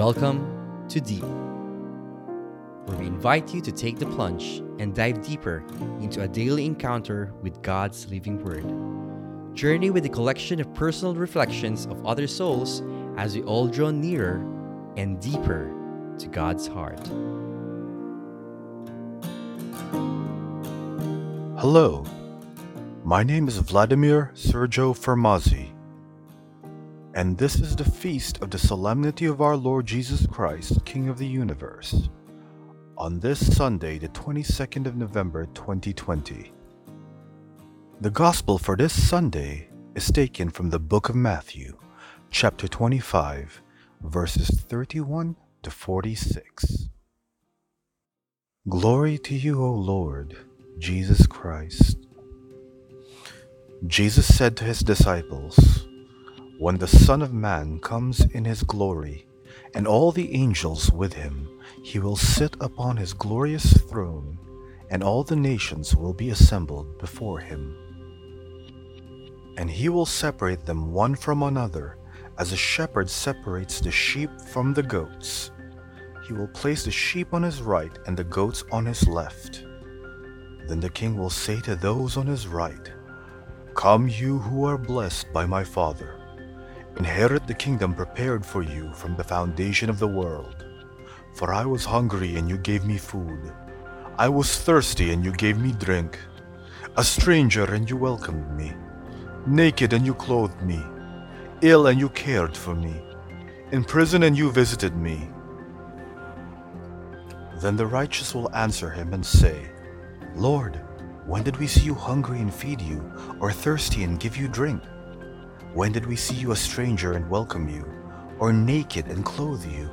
Welcome to Deep, where we invite you to take the plunge and dive deeper into a daily encounter with God's living Word. Journey with a collection of personal reflections of other souls as we all draw nearer and deeper to God's heart. Hello, my name is Vladimir Sergio Fermazzi, and this is the feast of the solemnity of our Lord Jesus Christ, King of the universe, on this Sunday, the 22nd of November 2020. The Gospel for this Sunday is taken from the book of Matthew, chapter 25, verses 31 to 46. Glory to you, O Lord, Jesus Christ. Jesus said to his disciples, When the Son of Man comes in his glory, and all the angels with him, he will sit upon his glorious throne, and all the nations will be assembled before him. And he will separate them one from another, as a shepherd separates the sheep from the goats. He will place the sheep on his right and the goats on his left. Then the king will say to those on his right, Come, you who are blessed by my Father, inherit the kingdom prepared for you from the foundation of the world. For I was hungry, and you gave me food. I was thirsty, and you gave me drink. A stranger, and you welcomed me. Naked, and you clothed me. Ill, and you cared for me. In prison, and you visited me. Then the righteous will answer him and say, Lord, when did we see you hungry and feed you, or thirsty and give you drink? When did we see you a stranger and welcome you, or naked and clothe you?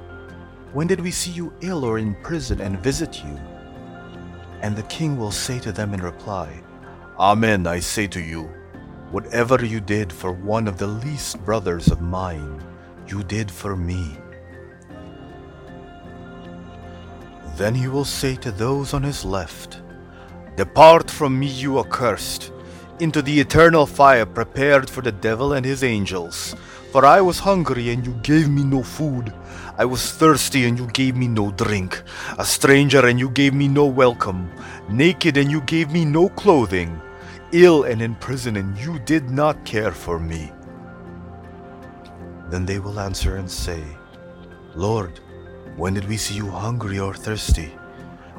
When did we see you ill or in prison and visit you? And the king will say to them in reply, Amen, I say to you, whatever you did for one of the least brothers of mine, you did for me. Then he will say to those on his left, Depart from me, you accursed, into the eternal fire prepared for the devil and his angels. For I was hungry, and you gave me no food. I was thirsty, and you gave me no drink. A stranger, and you gave me no welcome. Naked, and you gave me no clothing. Ill and in prison, and you did not care for me. Then they will answer and say, Lord, when did we see you hungry or thirsty,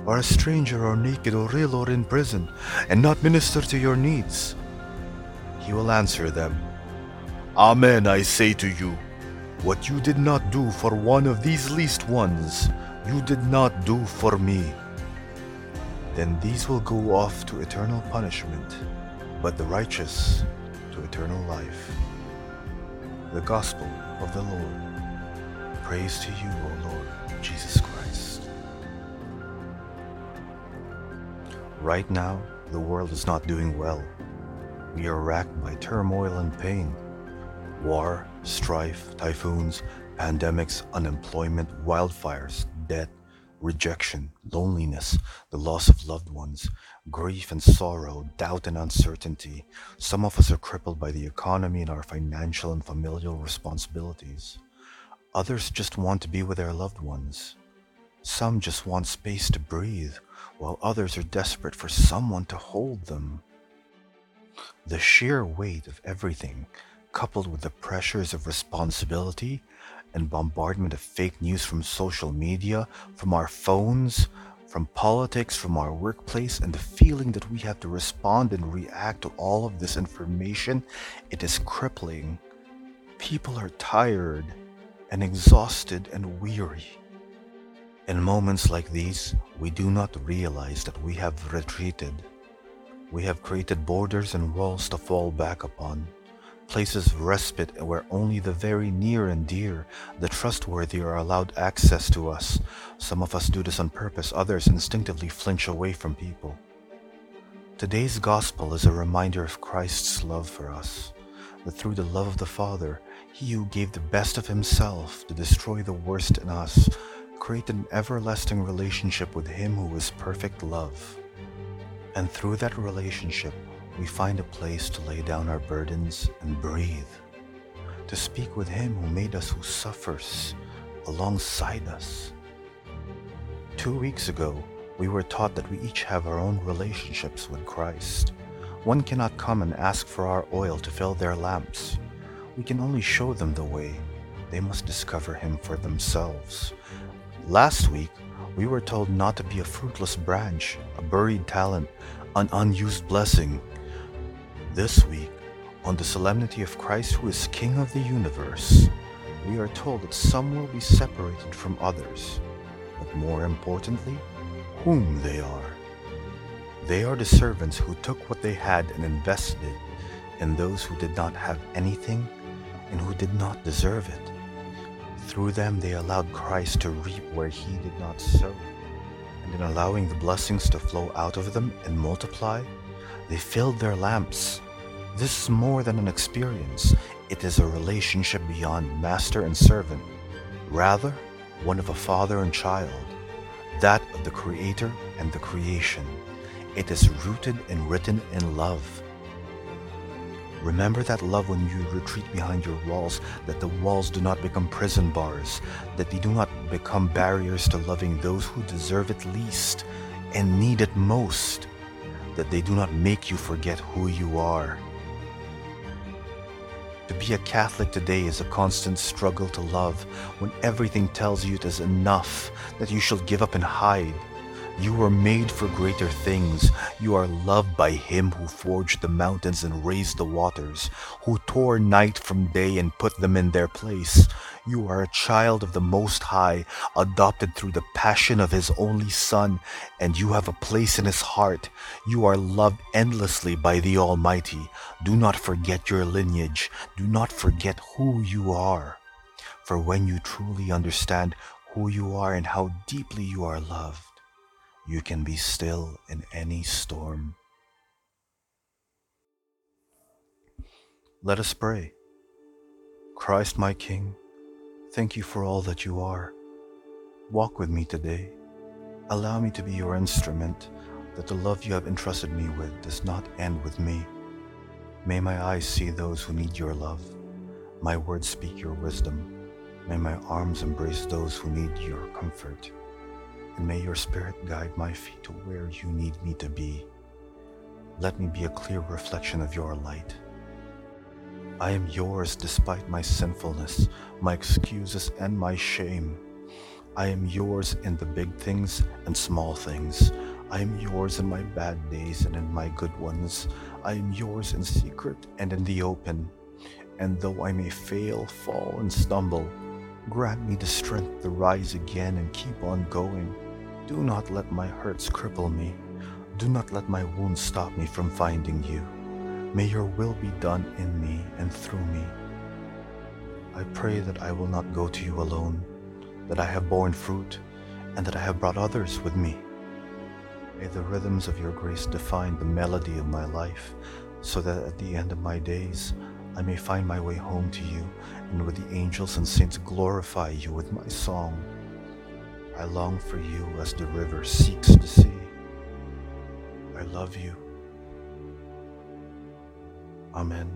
or a stranger or naked or ill or in prison, and not minister to your needs? He will answer them, Amen, I say to you, what you did not do for one of these least ones, you did not do for me. Then these will go off to eternal punishment, but the righteous to eternal life. The Gospel of the Lord. Praise to you, O Lord Jesus Christ. Right now, the world is not doing well. We are racked by turmoil and pain. War, strife, typhoons, pandemics, unemployment, wildfires, death, rejection, loneliness, the loss of loved ones, grief and sorrow, doubt and uncertainty. Some of us are crippled by the economy and our financial and familial responsibilities. Others just want to be with their loved ones. Some just want space to breathe, while others are desperate for someone to hold them. The sheer weight of everything, coupled with the pressures of responsibility and bombardment of fake news from social media, from our phones, from politics, from our workplace, and the feeling that we have to respond and react to all of this information, it is crippling. People are tired and exhausted and weary. In moments like these, we do not realize that we have retreated. We have created borders and walls to fall back upon, places of respite where only the very near and dear, the trustworthy, are allowed access to us. Some of us do this on purpose, others instinctively flinch away from people. Today's gospel is a reminder of Christ's love for us, that through the love of the Father, He who gave the best of Himself to destroy the worst in us, create an everlasting relationship with Him who is perfect love. And through that relationship, we find a place to lay down our burdens and breathe, to speak with Him who made us who suffers alongside us. Two weeks ago, we were taught that we each have our own relationships with Christ. One cannot come and ask for our oil to fill their lamps. We can only show them the way. They must discover Him for themselves. Last week, we were told not to be a fruitless branch, a buried talent, an unused blessing. This week, on the solemnity of Christ who is King of the universe, we are told that some will be separated from others, but more importantly, whom they are. They are the servants who took what they had and invested it in those who did not have anything and who did not deserve it. Through them, they allowed Christ to reap where he did not sow. And in allowing the blessings to flow out of them and multiply, they filled their lamps. This is more than an experience, it is a relationship beyond master and servant, rather, one of a father and child, that of the Creator and the creation. It is rooted and written in love. Remember that love when you retreat behind your walls, that the walls do not become prison bars, that they do not become barriers to loving those who deserve it least and need it most, that they do not make you forget who you are. To be a Catholic today is a constant struggle to love when everything tells you it is enough, that you shall give up and hide, you were made for greater things. You are loved by Him who forged the mountains and raised the waters, who tore night from day and put them in their place. You are a child of the Most High, adopted through the passion of His only Son, and you have a place in His heart. You are loved endlessly by the Almighty. Do not forget your lineage. Do not forget who you are. For when you truly understand who you are and how deeply you are loved, you can be still in any storm. Let us pray. Christ, my King, thank you for all that you are. Walk with me today. Allow me to be your instrument, that the love you have entrusted me with does not end with me. May my eyes see those who need your love, my words speak your wisdom, may my arms embrace those who need your comfort and may your Spirit guide my feet to where you need me to be. Let me be a clear reflection of your light. I am yours despite my sinfulness, my excuses, and my shame. I am yours in the big things and small things. I am yours in my bad days and in my good ones. I am yours in secret and in the open. And though I may fail, fall, and stumble, grant me the strength to rise again and keep on going. Do not let my hurts cripple me. Do not let my wounds stop me from finding you. May your will be done in me and through me. I pray that I will not go to you alone, that I have borne fruit, and that I have brought others with me. May the rhythms of your grace define the melody of my life, so that at the end of my days I may find my way home to you, and with the angels and saints glorify you with my song. I long for you as the river seeks the sea. I love you. Amen.